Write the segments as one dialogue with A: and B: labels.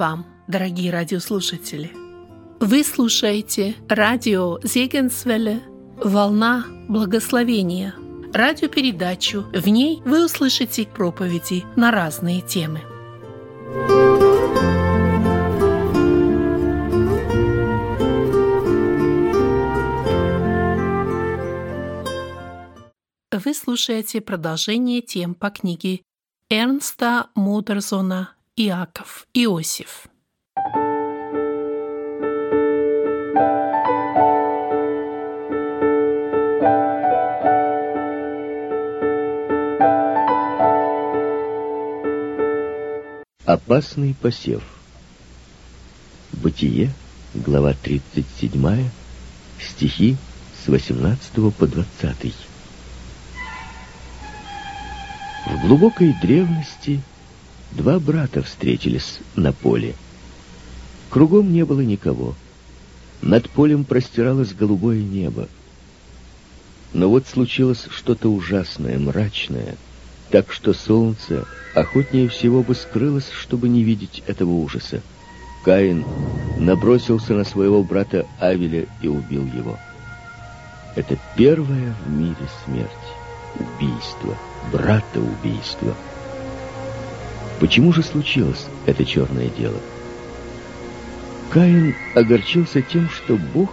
A: Вам, дорогие радиослушатели! Вы слушаете радио Зегенсвелле «Волна благословения» радиопередачу. В ней вы услышите проповеди на разные темы. Вы слушаете продолжение тем по книге Эрнста Мудерзона «Иаков Иосиф».
B: Опасный посев. Бытие, глава 37, стихи с 18 по 20. В глубокой древности два брата встретились на поле. Кругом не было никого. Над полем простиралось голубое небо. Но вот случилось что-то ужасное, мрачное, так что солнце охотнее всего бы скрылось, чтобы не видеть этого ужаса. Каин набросился на своего брата Авеля и убил его. Это первая в мире смерть, убийство, брата убийство. Почему же случилось это черное дело? Каин огорчился тем, что Бог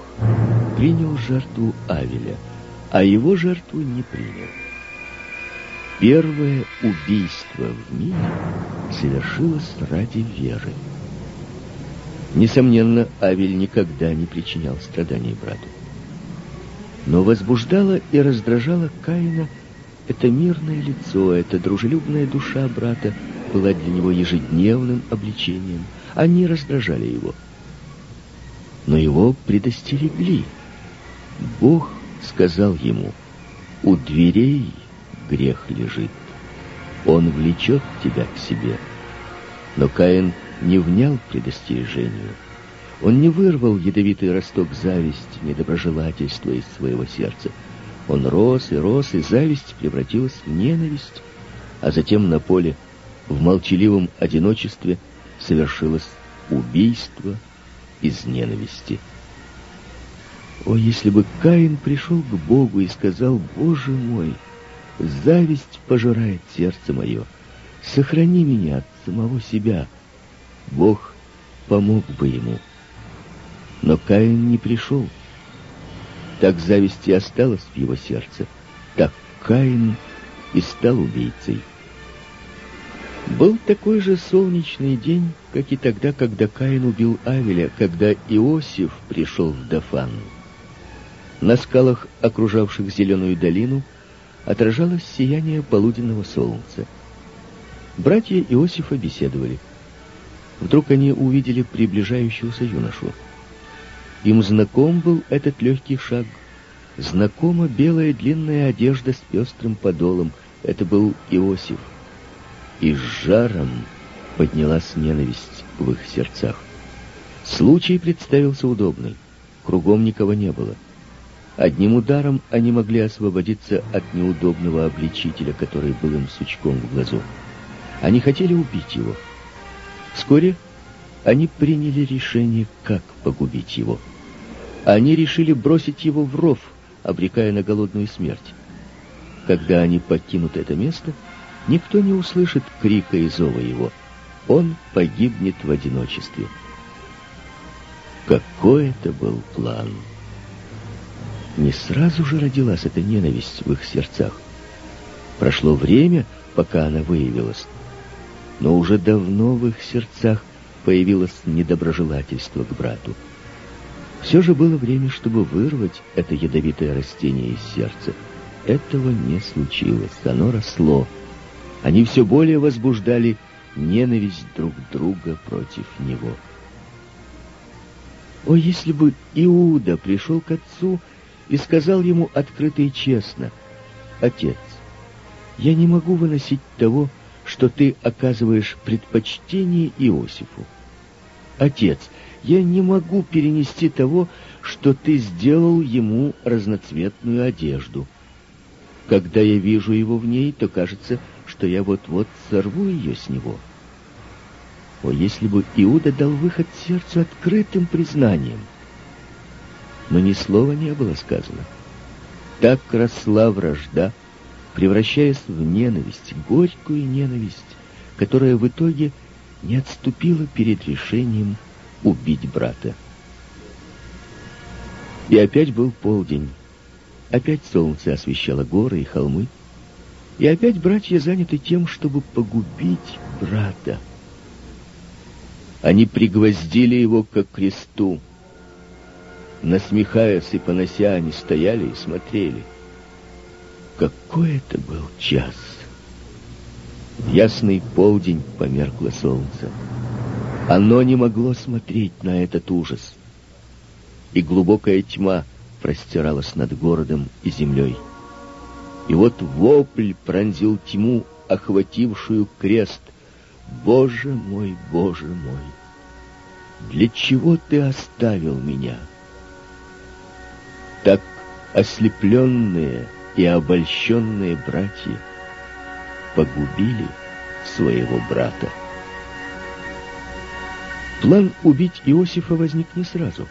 B: принял жертву Авеля, а его жертву не принял. Первое убийство в мире совершилось ради веры. Несомненно, Авель никогда не причинял страданий брату. Но возбуждало и раздражало Каина это мирное лицо, эта дружелюбная душа брата была для него ежедневным обличением. Они раздражали его. Но его предостерегли. Бог сказал ему, «У дверей грех лежит. Он влечет тебя к себе. Но Каин не внял предостережению. Он не вырвал ядовитый росток зависти, недоброжелательства из своего сердца. Он рос и рос, и зависть превратилась в ненависть, а затем на поле, в молчаливом одиночестве, совершилось убийство из ненависти. О, если бы Каин пришел к Богу и сказал, «Боже мой!» Зависть пожирает сердце мое. Сохрани меня от самого себя. Бог помог бы ему. Но Каин не пришел. Так зависть и осталась в его сердце. Так Каин и стал убийцей. Был такой же солнечный день, как и тогда, когда Каин убил Авеля, когда Иосиф пришел в Дафан. На скалах, окружавших зеленую долину, отражалось сияние полуденного солнца. Братья Иосифа беседовали. Вдруг они увидели приближающегося юношу. Им знаком был этот легкий шаг. Знакома белая длинная одежда с пестрым подолом. Это был Иосиф. И с жаром поднялась ненависть в их сердцах. Случай представился удобный. Кругом никого не было. — Одним ударом они могли освободиться от неудобного обличителя, который был им сучком в глазу. Они хотели убить его. Вскоре они приняли решение, как погубить его. Они решили бросить его в ров, обрекая на голодную смерть. Когда они покинут это место, никто не услышит крика и зова его. Он погибнет в одиночестве. Какой это был план! Не сразу же родилась эта ненависть в их сердцах. Прошло время, пока она выявилась. Но уже давно в их сердцах появилось недоброжелательство к брату. Все же было время, чтобы вырвать это ядовитое растение из сердца. Этого не случилось, оно росло. Они все более возбуждали ненависть друг друга против него. О, если бы Иуда пришел к отцу и сказал ему открыто и честно, «Отец, я не могу выносить того, что ты оказываешь предпочтение Иосифу. Отец, я не могу перенести того, что ты сделал ему разноцветную одежду. Когда я вижу его в ней, то кажется, что я вот-вот сорву ее с него. О, если бы Иуда дал выход сердцу открытым признанием. Но ни слова не было сказано. Так росла вражда, превращаясь в ненависть, горькую ненависть, которая в итоге не отступила перед решением убить брата. И опять был полдень. Опять солнце освещало горы и холмы. И опять братья заняты тем, чтобы погубить брата. Они пригвоздили его к кресту. Насмехаясь и понося, они стояли и смотрели. Какой это был час! В ясный полдень померкло солнце. Оно не могло смотреть на этот ужас. И глубокая тьма простиралась над городом и землей. И вот вопль пронзил тьму, охватившую крест. «Боже мой, Боже мой! Для чего ты оставил меня?» Так ослепленные и обольщенные братья погубили своего брата. План убить Иосифа возник не сразу.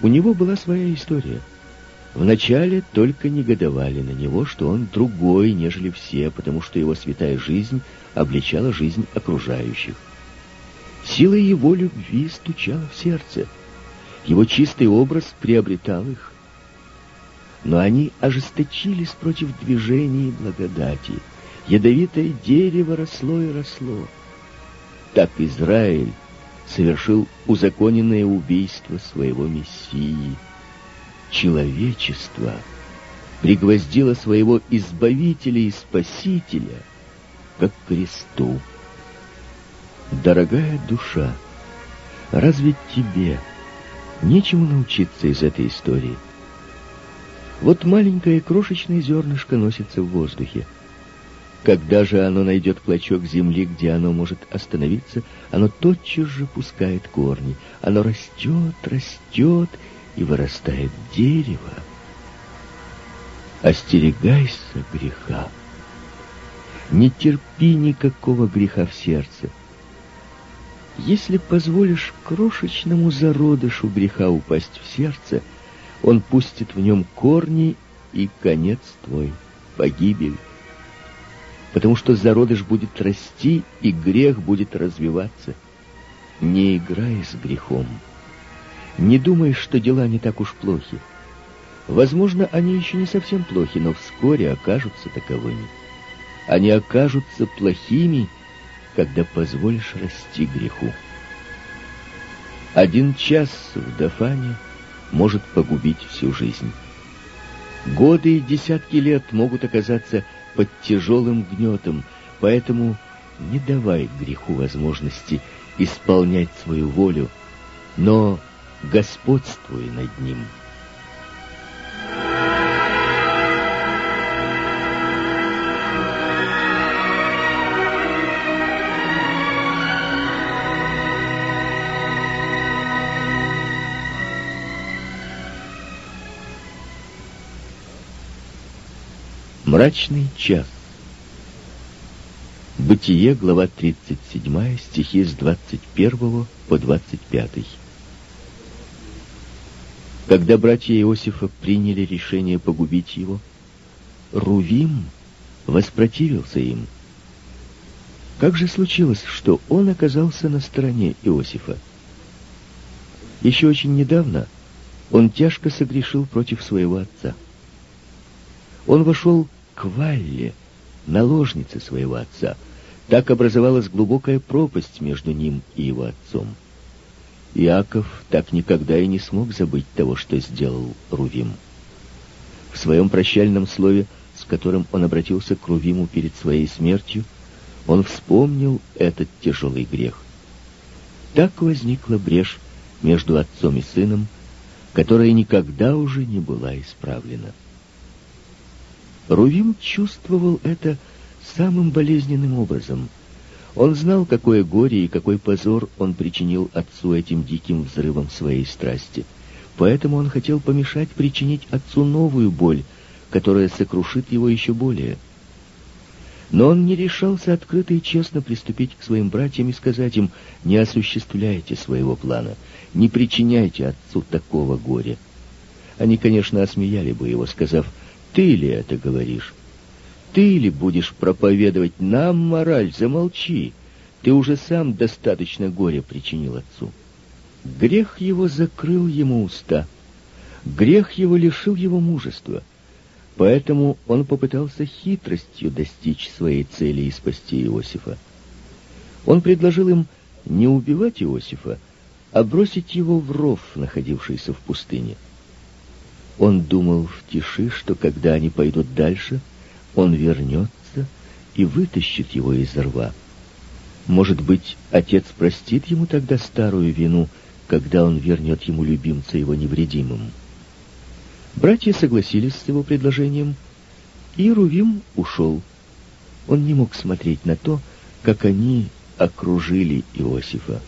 B: У него была своя история. Вначале только негодовали на него, что он другой, нежели все, потому что его святая жизнь обличала жизнь окружающих. Сила его любви стучала в сердце. Его чистый образ приобретал их. Но они ожесточились против движений благодати. Ядовитое дерево росло и росло. Так Израиль совершил узаконенное убийство своего Мессии. Человечество пригвоздило своего Избавителя и Спасителя как кресту. Дорогая душа, разве тебе нечему научиться из этой истории? Вот маленькое крошечное зернышко носится в воздухе. Когда же оно найдет клочок земли, где оно может остановиться, оно тотчас же пускает корни. Оно растет, растет и вырастает дерево. Остерегайся греха. Не терпи никакого греха в сердце. Если позволишь крошечному зародышу греха упасть в сердце, он пустит в нем корни, и конец твой — погибель потому что зародыш будет расти, и грех будет развиваться. Не играй с грехом. Не думай, что дела не так уж плохи. Возможно, они еще не совсем плохи, но вскоре окажутся таковыми. Они окажутся плохими, когда позволишь расти греху. Один час в Дафане может погубить всю жизнь. Годы и десятки лет могут оказаться под тяжелым гнетом, поэтому не давай греху возможности исполнять свою волю, но господствуй над ним. Мрачный час. Бытие, глава 37, стихи с 21 по 25. Когда братья Иосифа приняли решение погубить его, Рувим воспротивился им. Как же случилось, что он оказался на стороне Иосифа? Еще очень недавно он тяжко согрешил против своего отца. Он вошел к Валле, наложнице своего отца. Так образовалась глубокая пропасть между ним и его отцом. Иаков так никогда и не смог забыть того, что сделал Рувим. В своем прощальном слове, с которым он обратился к Рувиму перед своей смертью, он вспомнил этот тяжелый грех. Так возникла брешь между отцом и сыном, которая никогда уже не была исправлена. Рувим чувствовал это самым болезненным образом. Он знал, какое горе и какой позор он причинил отцу этим диким взрывом своей страсти. Поэтому он хотел помешать причинить отцу новую боль, которая сокрушит его еще более. Но он не решался открыто и честно приступить к своим братьям и сказать им, не осуществляйте своего плана, не причиняйте отцу такого горя. Они, конечно, осмеяли бы его, сказав, ты ли это говоришь? Ты ли будешь проповедовать нам мораль? Замолчи. Ты уже сам достаточно горя причинил отцу. Грех его закрыл ему уста. Грех его лишил его мужества. Поэтому он попытался хитростью достичь своей цели и спасти Иосифа. Он предложил им не убивать Иосифа, а бросить его в ров, находившийся в пустыне. Он думал в тиши, что когда они пойдут дальше, он вернется и вытащит его из рва. Может быть, отец простит ему тогда старую вину, когда он вернет ему любимца его невредимым. Братья согласились с его предложением, и Рувим ушел. Он не мог смотреть на то, как они окружили Иосифа.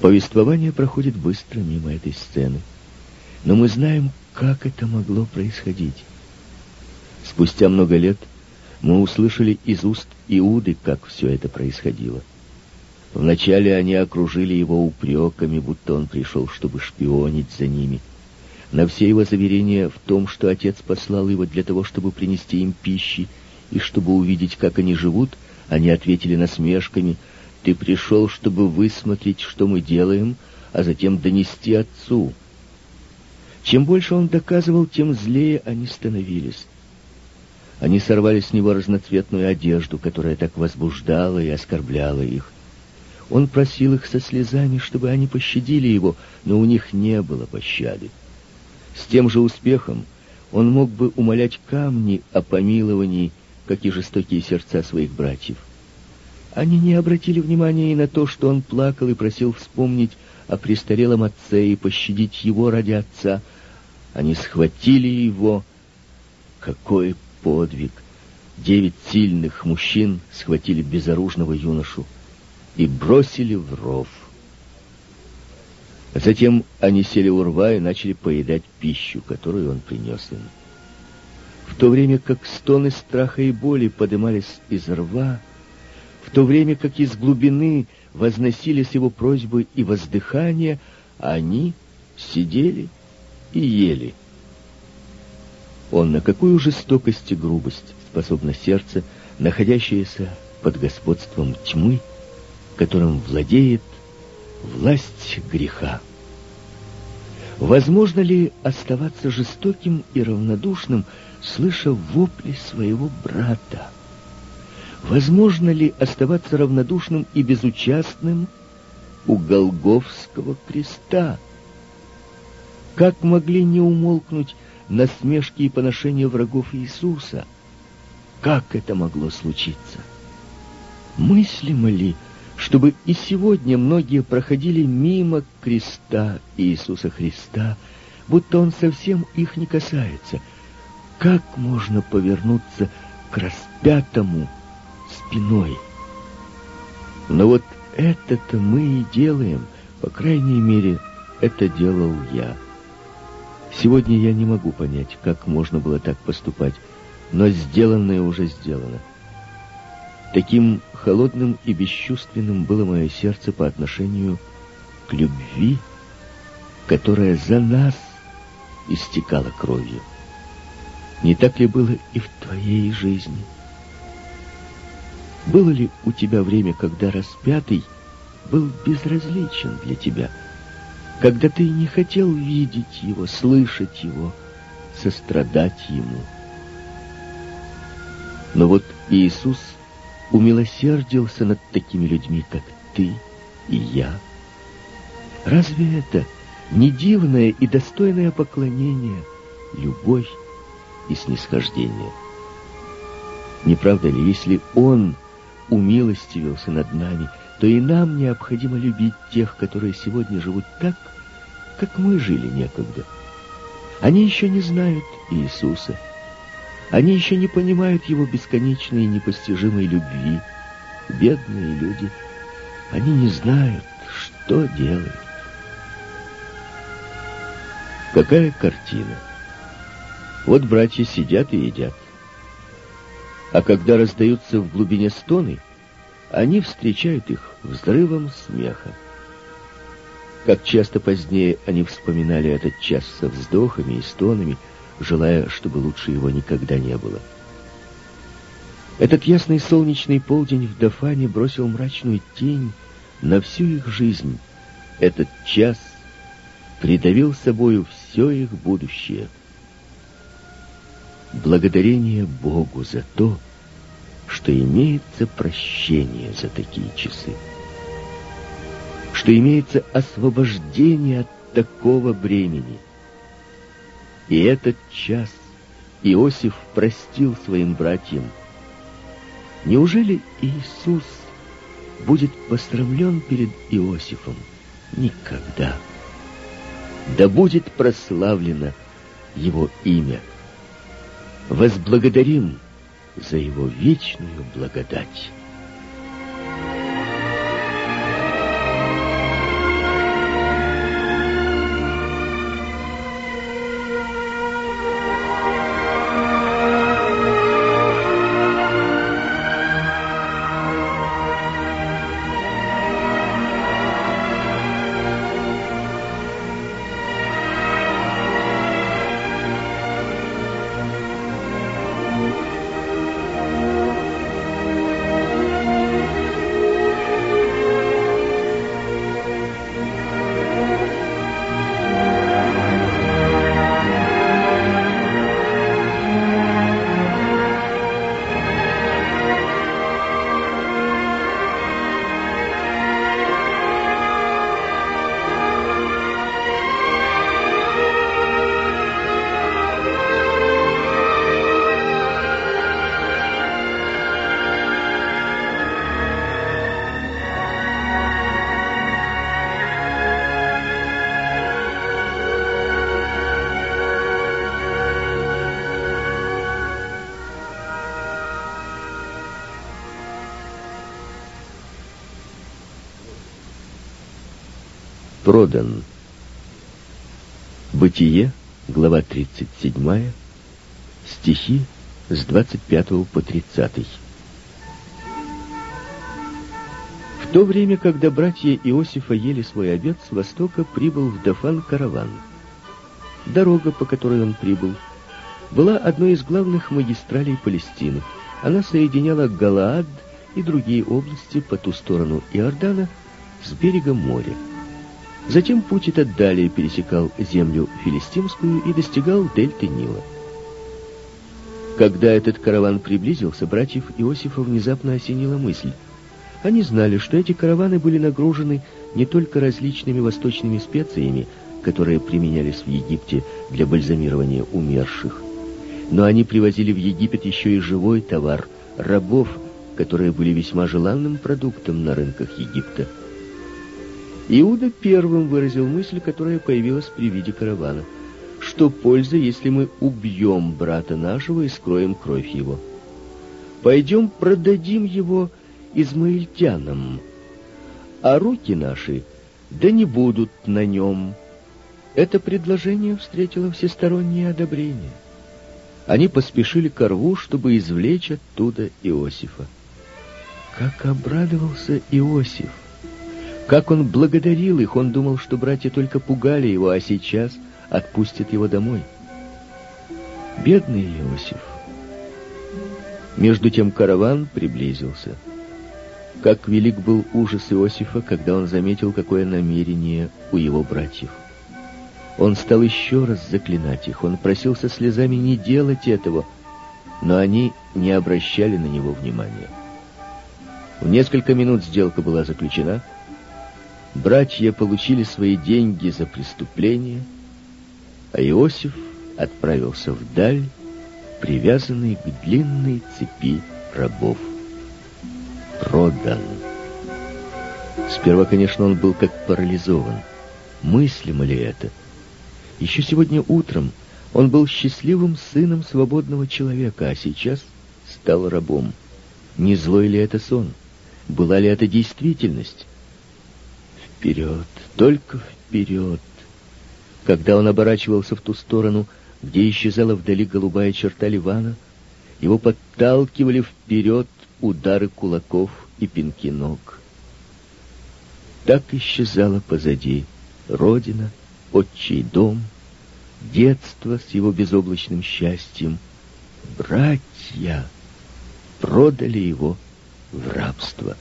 B: Повествование проходит быстро мимо этой сцены, но мы знаем, как это могло происходить. Спустя много лет мы услышали из уст Иуды, как все это происходило. Вначале они окружили его упреками, будто он пришел, чтобы шпионить за ними — на все его заверения в том, что отец послал его для того, чтобы принести им пищи, и чтобы увидеть, как они живут, они ответили насмешками, «Ты пришел, чтобы высмотреть, что мы делаем, а затем донести отцу». Чем больше он доказывал, тем злее они становились. Они сорвали с него разноцветную одежду, которая так возбуждала и оскорбляла их. Он просил их со слезами, чтобы они пощадили его, но у них не было пощады. С тем же успехом он мог бы умолять камни о помиловании, как и жестокие сердца своих братьев. Они не обратили внимания и на то, что он плакал и просил вспомнить о престарелом отце и пощадить его ради отца. Они схватили его. Какой подвиг! Девять сильных мужчин схватили безоружного юношу и бросили в ров. Затем они сели у рва и начали поедать пищу, которую он принес им. В то время как стоны страха и боли подымались из рва, в то время как из глубины возносились его просьбы и воздыхания, они сидели и ели. Он на какую жестокость и грубость способно сердце, находящееся под господством тьмы, которым владеет власть греха. Возможно ли оставаться жестоким и равнодушным, слыша вопли своего брата? Возможно ли оставаться равнодушным и безучастным у Голговского креста? Как могли не умолкнуть насмешки и поношения врагов Иисуса? Как это могло случиться? Мыслимо ли, чтобы и сегодня многие проходили мимо креста Иисуса Христа, будто Он совсем их не касается. Как можно повернуться к распятому спиной? Но вот это-то мы и делаем, по крайней мере, это делал я. Сегодня я не могу понять, как можно было так поступать, но сделанное уже сделано. Таким холодным и бесчувственным было мое сердце по отношению к любви, которая за нас истекала кровью. Не так ли было и в твоей жизни? Было ли у тебя время, когда распятый был безразличен для тебя, когда ты не хотел видеть его, слышать его, сострадать ему? Но вот Иисус — умилосердился над такими людьми, как ты и я? Разве это не дивное и достойное поклонение, любовь и снисхождение? Не правда ли, если Он умилостивился над нами, то и нам необходимо любить тех, которые сегодня живут так, как мы жили некогда. Они еще не знают Иисуса, они еще не понимают его бесконечной и непостижимой любви. Бедные люди, они не знают, что делать. Какая картина! Вот братья сидят и едят. А когда раздаются в глубине стоны, они встречают их взрывом смеха. Как часто позднее они вспоминали этот час со вздохами и стонами, желая, чтобы лучше его никогда не было. Этот ясный солнечный полдень в Дафане бросил мрачную тень на всю их жизнь. Этот час придавил собою все их будущее. Благодарение Богу за то, что имеется прощение за такие часы, что имеется освобождение от такого бремени. И этот час Иосиф простил своим братьям. Неужели Иисус будет посрамлен перед Иосифом? Никогда. Да будет прославлено его имя. Возблагодарим за его вечную благодать. Продан. Бытие, глава 37, стихи с 25 по 30. В то время, когда братья Иосифа ели свой обед, с востока прибыл в Дафан караван. Дорога, по которой он прибыл, была одной из главных магистралей Палестины. Она соединяла Галаад и другие области по ту сторону Иордана с берегом моря. Затем путь этот далее пересекал землю филистимскую и достигал дельты Нила. Когда этот караван приблизился, братьев Иосифа внезапно осенила мысль. Они знали, что эти караваны были нагружены не только различными восточными специями, которые применялись в Египте для бальзамирования умерших, но они привозили в Египет еще и живой товар, рабов, которые были весьма желанным продуктом на рынках Египта. Иуда первым выразил мысль, которая появилась при виде каравана. Что польза, если мы убьем брата нашего и скроем кровь его? Пойдем продадим его измаильтянам, а руки наши да не будут на нем. Это предложение встретило всестороннее одобрение. Они поспешили к рву, чтобы извлечь оттуда Иосифа. Как обрадовался Иосиф! Как он благодарил их, он думал, что братья только пугали его, а сейчас отпустят его домой. Бедный Иосиф. Между тем караван приблизился. Как велик был ужас Иосифа, когда он заметил, какое намерение у его братьев. Он стал еще раз заклинать их. Он просил со слезами не делать этого, но они не обращали на него внимания. В несколько минут сделка была заключена — Братья получили свои деньги за преступление, а Иосиф отправился вдаль, привязанный к длинной цепи рабов. Продан. Сперва, конечно, он был как парализован. Мыслимо ли это? Еще сегодня утром он был счастливым сыном свободного человека, а сейчас стал рабом. Не злой ли это сон? Была ли это действительность? Вперед, только вперед. Когда он оборачивался в ту сторону, где исчезала вдали голубая черта Ливана, Его подталкивали вперед удары кулаков и пинки ног. Так исчезала позади родина, отчий дом, детство с его безоблачным счастьем. Братья продали его в рабство.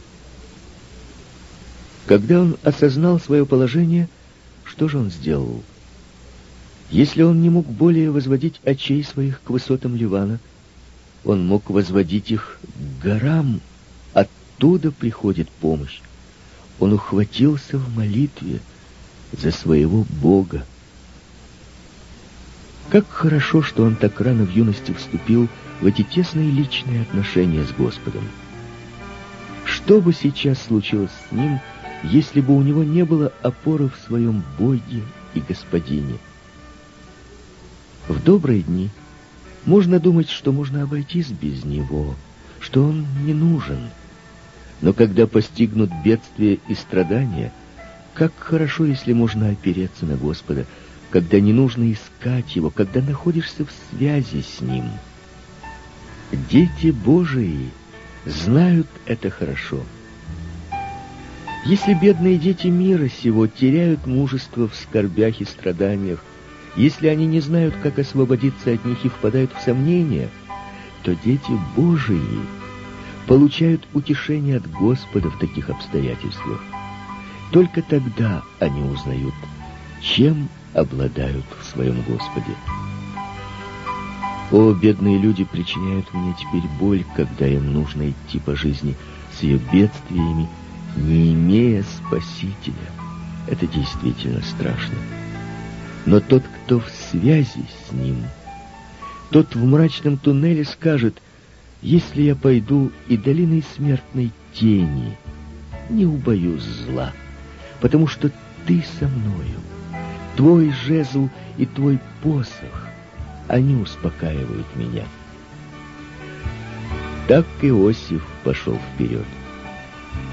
B: Когда он осознал свое положение, что же он сделал? Если он не мог более возводить очей своих к высотам Ливана, он мог возводить их к горам. Оттуда приходит помощь. Он ухватился в молитве за своего Бога. Как хорошо, что он так рано в юности вступил в эти тесные личные отношения с Господом. Что бы сейчас случилось с ним, если бы у него не было опоры в своем Боге и Господине? В добрые дни можно думать, что можно обойтись без него, что он не нужен. Но когда постигнут бедствия и страдания, как хорошо, если можно опереться на Господа, когда не нужно искать Его, когда находишься в связи с Ним. Дети Божии знают это хорошо. Если бедные дети мира сего теряют мужество в скорбях и страданиях, если они не знают, как освободиться от них и впадают в сомнения, то дети Божии получают утешение от Господа в таких обстоятельствах. Только тогда они узнают, чем обладают в своем Господе. О, бедные люди причиняют мне теперь боль, когда им нужно идти по жизни с ее бедствиями, не имея Спасителя. Это действительно страшно. Но тот, кто в связи с ним, тот в мрачном туннеле скажет, если я пойду и долиной смертной тени, не убоюсь зла, потому что ты со мною. Твой жезл и твой посох, они успокаивают меня. Так Иосиф пошел вперед.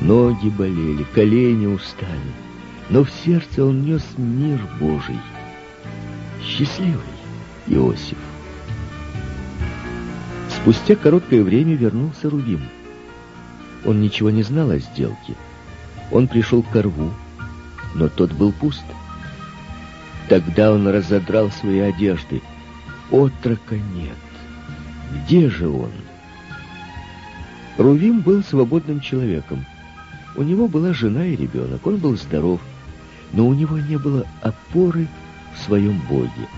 B: Ноги болели, колени устали, но в сердце он нес мир Божий. Счастливый Иосиф. Спустя короткое время вернулся Рувим. Он ничего не знал о сделке. Он пришел к рву, но тот был пуст. Тогда он разодрал свои одежды. Отрока нет. Где же он? Рувим был свободным человеком. У него была жена и ребенок. Он был здоров, но у него не было опоры в своем Боге.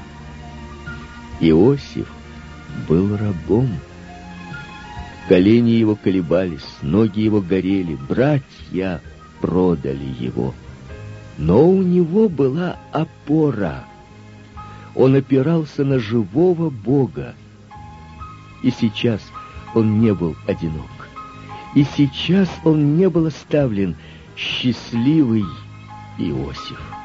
B: Иосиф был рабом. Колени его колебались, ноги его горели, братья продали его. Но у него была опора. Он опирался на живого Бога. И сейчас он не был одинок. И сейчас он не был оставлен счастливый Иосиф.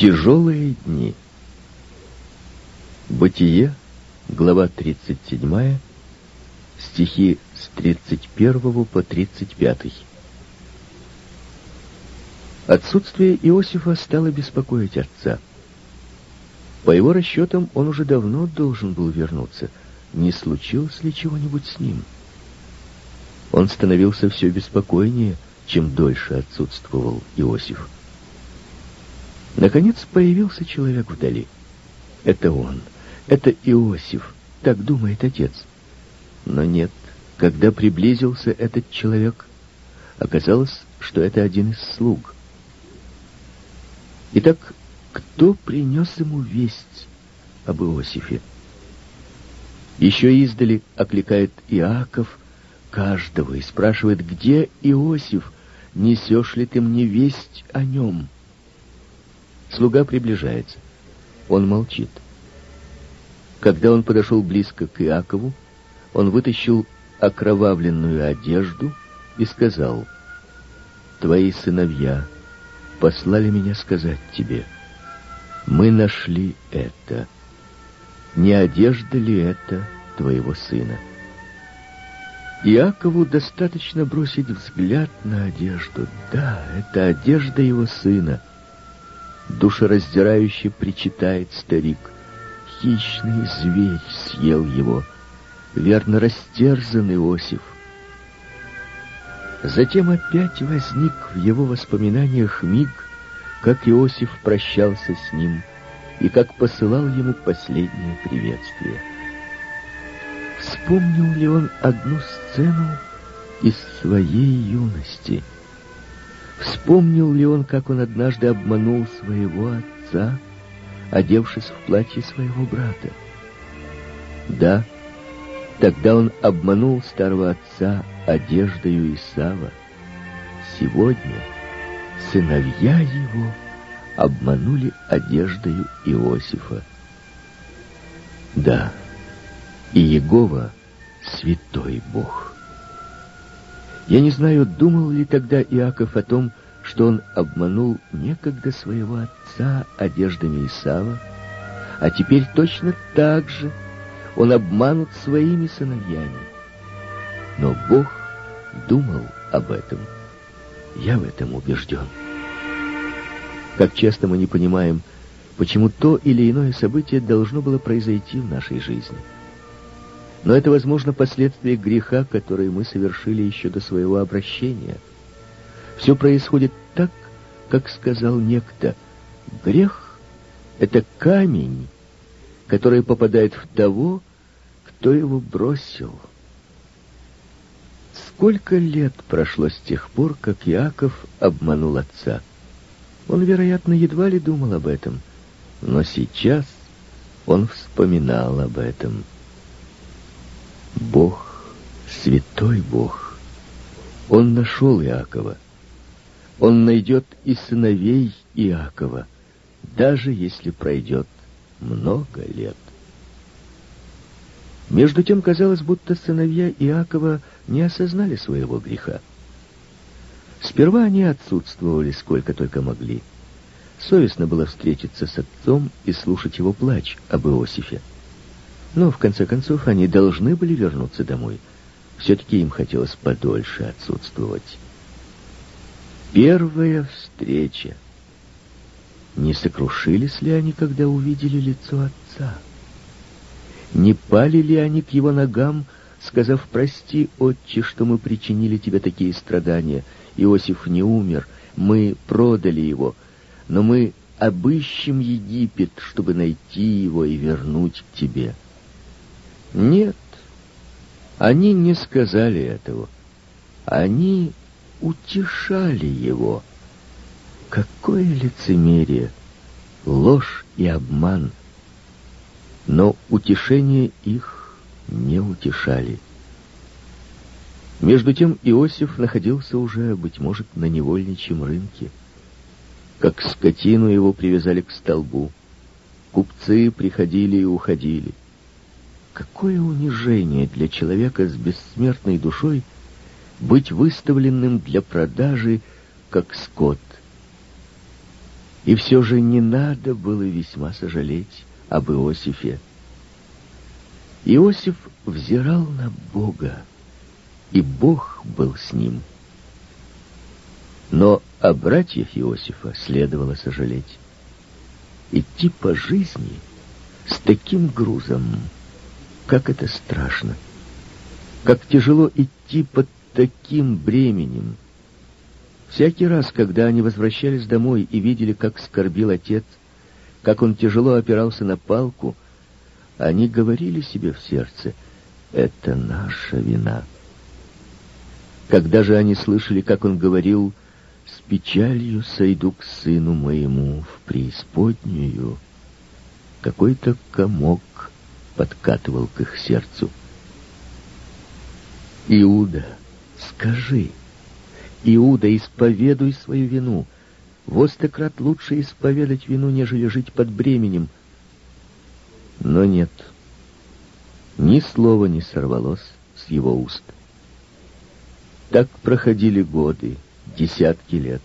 B: Тяжелые дни. Бытие, глава 37, стихи с 31 по 35. Отсутствие Иосифа стало беспокоить отца. По его расчетам, он уже давно должен был вернуться. Не случилось ли чего-нибудь с ним? Он становился все беспокойнее, чем дольше отсутствовал Иосиф. Наконец появился человек вдали. Это он. Это Иосиф. Так думает отец. Но нет. Когда приблизился этот человек, оказалось, что это один из слуг. Итак, кто принес ему весть об Иосифе? Еще издали окликает Иаков, каждого и спрашивает, где Иосиф, несешь ли ты мне весть о нем? Слуга приближается. Он молчит. Когда он подошел близко к Иакову, он вытащил окровавленную одежду и сказал, «Твои сыновья послали меня сказать тебе, мы нашли это. Не одежда ли это твоего сына?» Иакову достаточно бросить взгляд на одежду. Да, это одежда его сына. Душераздирающе причитает старик. Хищный зверь съел его. Верно растерзан Иосиф. Затем опять возник в его воспоминаниях миг, как Иосиф прощался с ним и как посылал ему последнее приветствие. Вспомнил ли он одну сцену из своей юности? Вспомнил ли он, как он однажды обманул своего отца, одевшись в платье своего брата? Да, тогда он обманул старого отца одеждою Исава. Сегодня сыновья его обманули одеждою Иосифа. Да, и Егова — святой Бог. Я не знаю, думал ли тогда Иаков о том, что он обманул некогда своего отца одеждами Исава, а теперь точно так же он обманут своими сыновьями. Но Бог думал об этом. Я в этом убежден. Как часто мы не понимаем, почему то или иное событие должно было произойти в нашей жизни — но это, возможно, последствия греха, который мы совершили еще до своего обращения. Все происходит так, как сказал некто. Грех — это камень, который попадает в того, кто его бросил. Сколько лет прошло с тех пор, как Иаков обманул отца? Он, вероятно, едва ли думал об этом, но сейчас он вспоминал об этом. Бог, святой Бог, Он нашел Иакова. Он найдет и сыновей Иакова, даже если пройдет много лет. Между тем казалось, будто сыновья Иакова не осознали своего греха. Сперва они отсутствовали сколько только могли. Совестно было встретиться с отцом и слушать его плач об Иосифе. Но, в конце концов, они должны были вернуться домой. Все-таки им хотелось подольше отсутствовать. Первая встреча. Не сокрушились ли они, когда увидели лицо отца? Не пали ли они к его ногам, сказав, «Прости, отче, что мы причинили тебе такие страдания. Иосиф не умер, мы продали его, но мы обыщем Египет, чтобы найти его и вернуть к тебе». Нет, они не сказали этого. Они утешали его. Какое лицемерие, ложь и обман. Но утешение их не утешали. Между тем Иосиф находился уже, быть может, на невольничьем рынке. Как скотину его привязали к столбу. Купцы приходили и уходили. Какое унижение для человека с бессмертной душой быть выставленным для продажи, как скот. И все же не надо было весьма сожалеть об Иосифе. Иосиф взирал на Бога, и Бог был с ним. Но о братьях Иосифа следовало сожалеть. Идти по жизни с таким грузом — как это страшно! Как тяжело идти под таким бременем! Всякий раз, когда они возвращались домой и видели, как скорбил отец, как он тяжело опирался на палку, они говорили себе в сердце, «Это наша вина». Когда же они слышали, как он говорил, «С печалью сойду к сыну моему в преисподнюю», какой-то комок подкатывал к их сердцу. Иуда, скажи, Иуда, исповедуй свою вину. Востократ лучше исповедать вину, нежели жить под бременем. Но нет, ни слова не сорвалось с его уст. Так проходили годы, десятки лет.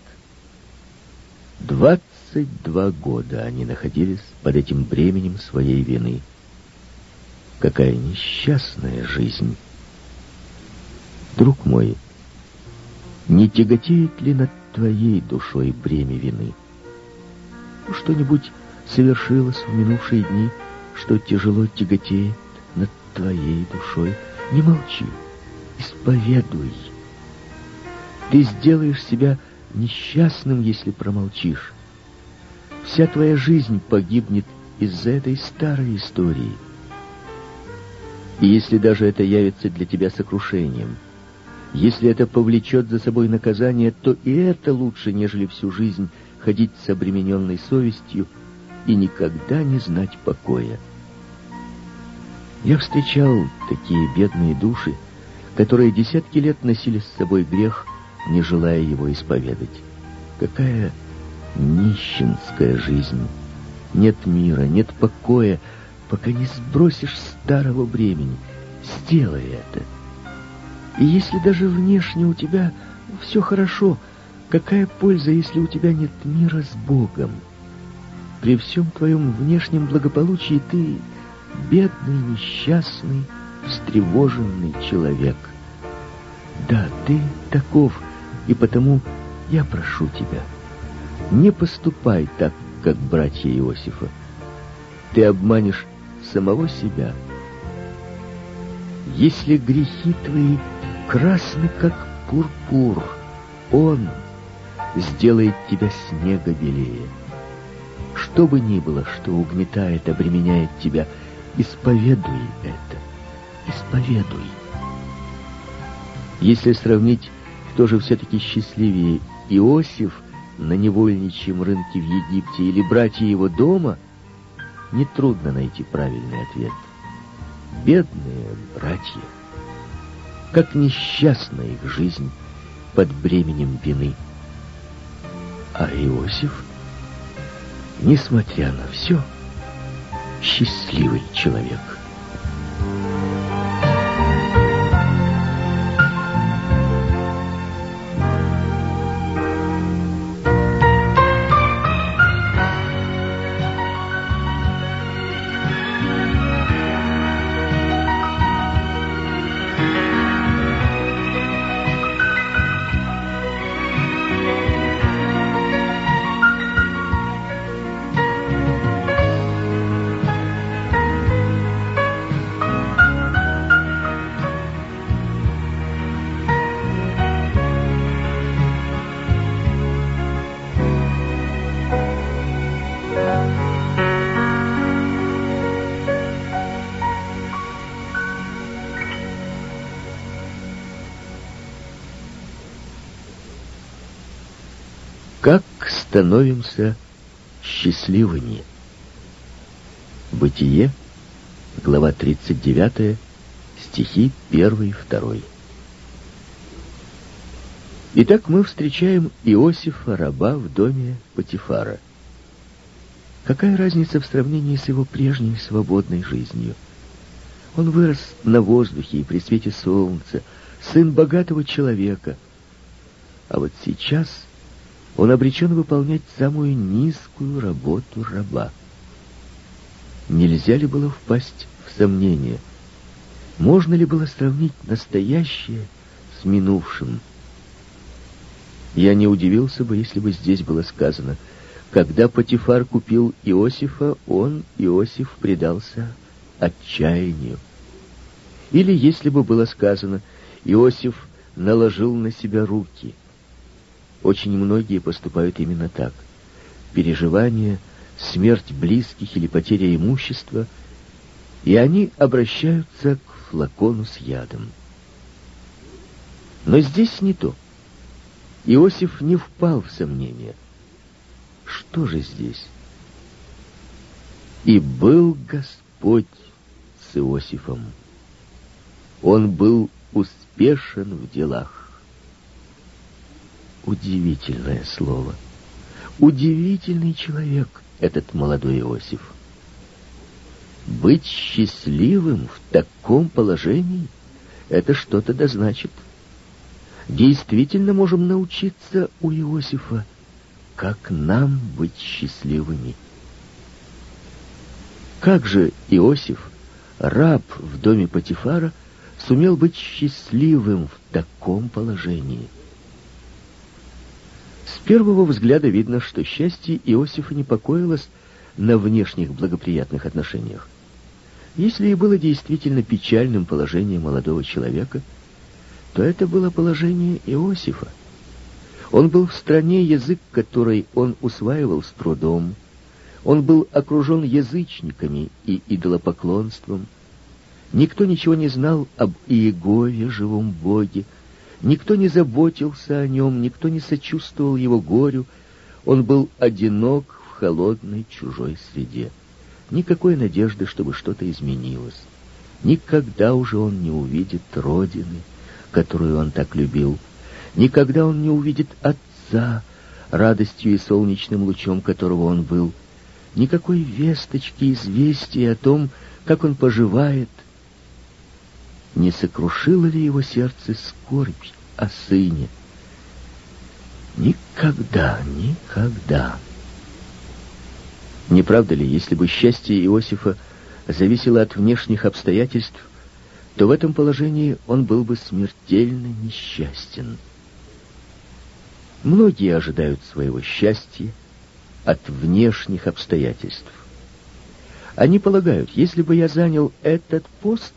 B: Двадцать два года они находились под этим бременем своей вины. Какая несчастная жизнь! Друг мой, не тяготеет ли над твоей душой бремя вины? Что-нибудь совершилось в минувшие дни, что тяжело тяготеет над твоей душой? Не молчи, исповедуй. Ты сделаешь себя несчастным, если промолчишь. Вся твоя жизнь погибнет из-за этой старой истории. И если даже это явится для тебя сокрушением, если это повлечет за собой наказание, то и это лучше, нежели всю жизнь ходить с обремененной совестью и никогда не знать покоя. Я встречал такие бедные души, которые десятки лет носили с собой грех, не желая его исповедать. Какая нищенская жизнь! Нет мира, нет покоя, пока не сбросишь старого бремени. Сделай это. И если даже внешне у тебя все хорошо, какая польза, если у тебя нет мира с Богом? При всем твоем внешнем благополучии ты бедный, несчастный, встревоженный человек. Да, ты таков, и потому я прошу тебя, не поступай так, как братья Иосифа. Ты обманешь самого себя. Если грехи твои красны, как пурпур, Он сделает тебя снега белее. Что бы ни было, что угнетает, обременяет тебя, исповедуй это, исповедуй. Если сравнить, кто же все-таки счастливее, Иосиф на невольничьем рынке в Египте или братья его дома, нетрудно найти правильный ответ. Бедные братья, как несчастна их жизнь под бременем вины. А Иосиф, несмотря на все, счастливый человек. Становимся счастливыми? Бытие, глава 39, стихи 1 и 2. Итак, мы встречаем Иосифа, раба, в доме Патифара. Какая разница в сравнении с его прежней свободной жизнью? Он вырос на воздухе и при свете солнца, сын богатого человека. А вот сейчас он обречен выполнять самую низкую работу раба. Нельзя ли было впасть в сомнение? Можно ли было сравнить настоящее с минувшим? Я не удивился бы, если бы здесь было сказано, когда Патифар купил Иосифа, он, Иосиф, предался отчаянию. Или если бы было сказано, Иосиф наложил на себя руки — очень многие поступают именно так. Переживание, смерть близких или потеря имущества, и они обращаются к флакону с ядом. Но здесь не то. Иосиф не впал в сомнение. Что же здесь? И был Господь с Иосифом. Он был успешен в делах. Удивительное слово. Удивительный человек этот молодой Иосиф. Быть счастливым в таком положении — это что-то да значит. Действительно можем научиться у Иосифа, как нам быть счастливыми. Как же Иосиф, раб в доме Патифара, сумел быть счастливым в таком положении? С первого взгляда видно, что счастье Иосифа не покоилось на внешних благоприятных отношениях. Если и было действительно печальным положение молодого человека, то это было положение Иосифа. Он был в стране, язык которой он усваивал с трудом. Он был окружен язычниками и идолопоклонством. Никто ничего не знал об Иегове, живом Боге. Никто не заботился о нем, никто не сочувствовал его горю. Он был одинок в холодной чужой среде. Никакой надежды, чтобы что-то изменилось. Никогда уже он не увидит Родины, которую он так любил. Никогда он не увидит отца, радостью и солнечным лучом которого он был. Никакой весточки, известия о том, как он поживает. Не сокрушило ли его сердце скорбь о сыне? Никогда, никогда. Не правда ли, если бы счастье Иосифа зависело от внешних обстоятельств, то в этом положении он был бы смертельно несчастен. Многие ожидают своего счастья от внешних обстоятельств. Они полагают, если бы я занял этот пост,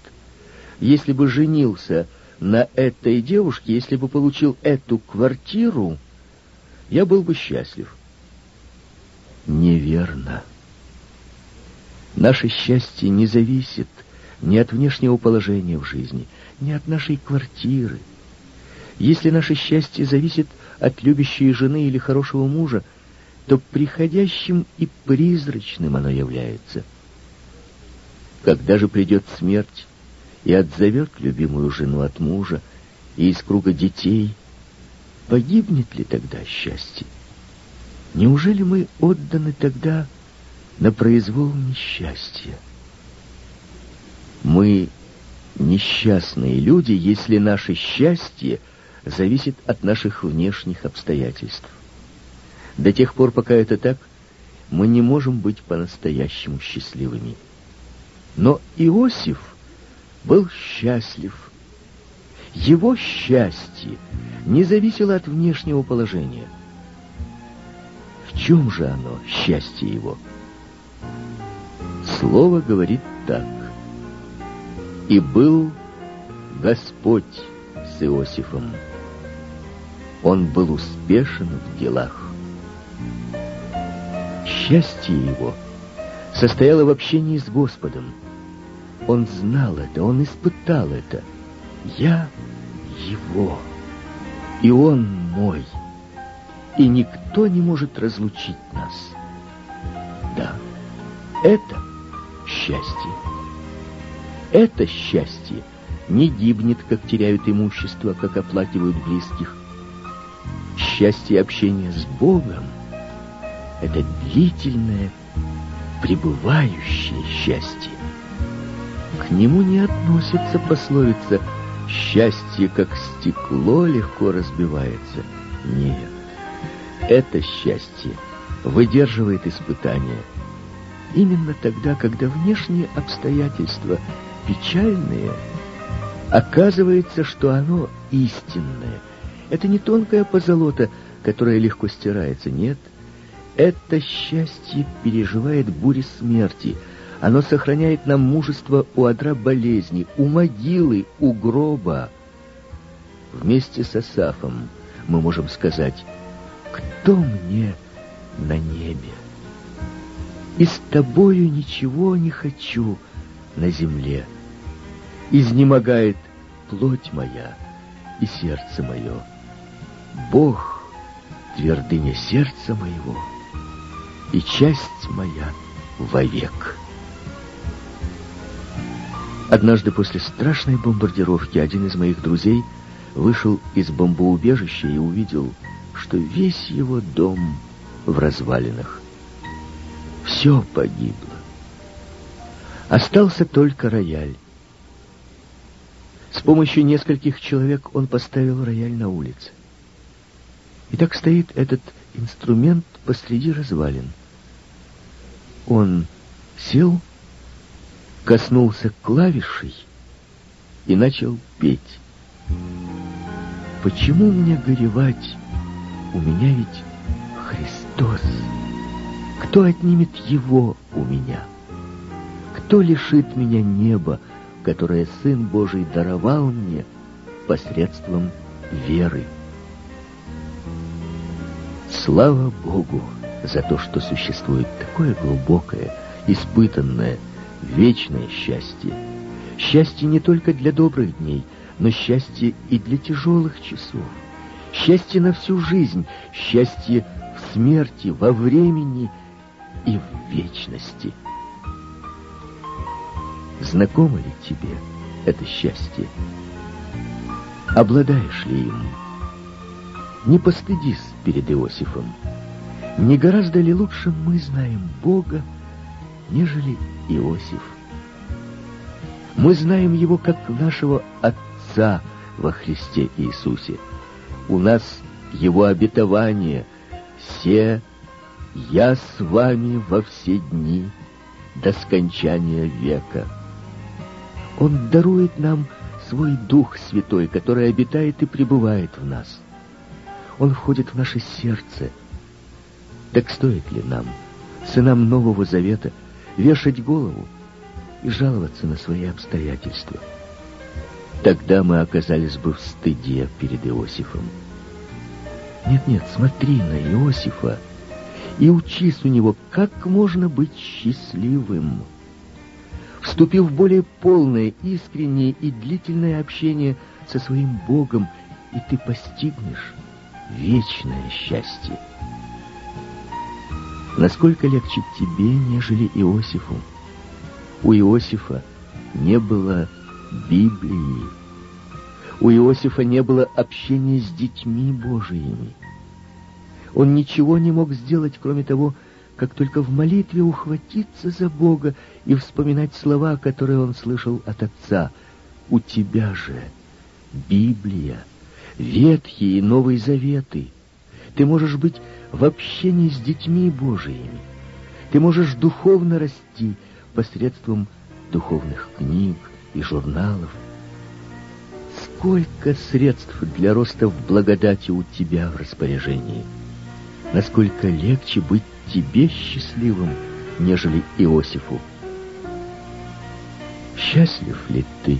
B: если бы женился на этой девушке, если бы получил эту квартиру, я был бы счастлив. Неверно. Наше счастье не зависит ни от внешнего положения в жизни, ни от нашей квартиры. Если наше счастье зависит от любящей жены или хорошего мужа, то приходящим и призрачным оно является. Когда же придет смерть и отзовет любимую жену от мужа и из круга детей, погибнет ли тогда счастье? Неужели мы отданы тогда на произвол несчастья? Мы несчастные люди, если наше счастье зависит от наших внешних обстоятельств. До тех пор, пока это так, мы не можем быть по-настоящему счастливыми. Но Иосиф был счастлив. Его счастье не зависело от внешнего положения. В чем же оно, счастье его? Слово говорит так. «И был Господь с Иосифом» он был успешен в делах. Счастье его состояло в общении с Господом. Он знал это, он испытал это. Я его, и он мой, и никто не может разлучить нас. Да, это счастье. Это счастье не гибнет, как теряют имущество, как оплакивают близких, счастье общения с Богом — это длительное, пребывающее счастье. Нему не относится пословица «счастье, как стекло, легко разбивается». Нет, это счастье выдерживает испытания. Именно тогда, когда внешние обстоятельства печальные, оказывается, что оно истинное, это не тонкая позолота, которая легко стирается, нет. Это счастье переживает бури смерти. Оно сохраняет нам мужество у одра болезни, у могилы, у гроба. Вместе с Асафом мы можем сказать, кто мне на небе? И с тобою ничего не хочу на земле. Изнемогает плоть моя и сердце мое. Бог — твердыня сердца моего и часть моя вовек. Однажды после страшной бомбардировки один из моих друзей вышел из бомбоубежища и увидел, что весь его дом в развалинах. Все погибло. Остался только рояль. С помощью нескольких человек он поставил рояль на улице. И так стоит этот инструмент посреди развалин. Он сел, коснулся клавишей и начал петь. Почему мне горевать? У меня ведь Христос. Кто отнимет его у меня? Кто лишит меня неба, которое Сын Божий даровал мне посредством веры? Слава Богу за то, что существует такое глубокое, испытанное, вечное счастье. Счастье не только для добрых дней, но счастье и для тяжелых часов. Счастье на всю жизнь, счастье в смерти, во времени и в вечности. Знакомо ли тебе это счастье? Обладаешь ли им? Не постыдись перед Иосифом. Не гораздо ли лучше мы знаем Бога, нежели Иосиф? Мы знаем Его как нашего Отца во Христе Иисусе. У нас Его обетование «Се я с вами во все дни до скончания века». Он дарует нам свой Дух Святой, который обитает и пребывает в нас. Он входит в наше сердце. Так стоит ли нам, сынам Нового Завета, вешать голову и жаловаться на свои обстоятельства? Тогда мы оказались бы в стыде перед Иосифом. Нет-нет, смотри на Иосифа и учись у него, как можно быть счастливым. Вступив в более полное, искреннее и длительное общение со своим Богом, и ты постигнешь вечное счастье. Насколько легче тебе, нежели Иосифу? У Иосифа не было Библии. У Иосифа не было общения с детьми Божиими. Он ничего не мог сделать, кроме того, как только в молитве ухватиться за Бога и вспоминать слова, которые он слышал от Отца. «У тебя же Библия, Ветхие и Новые Заветы. Ты можешь быть в общении с детьми Божиими. Ты можешь духовно расти посредством духовных книг и журналов. Сколько средств для роста в благодати у тебя в распоряжении. Насколько легче быть тебе счастливым, нежели Иосифу. Счастлив ли ты?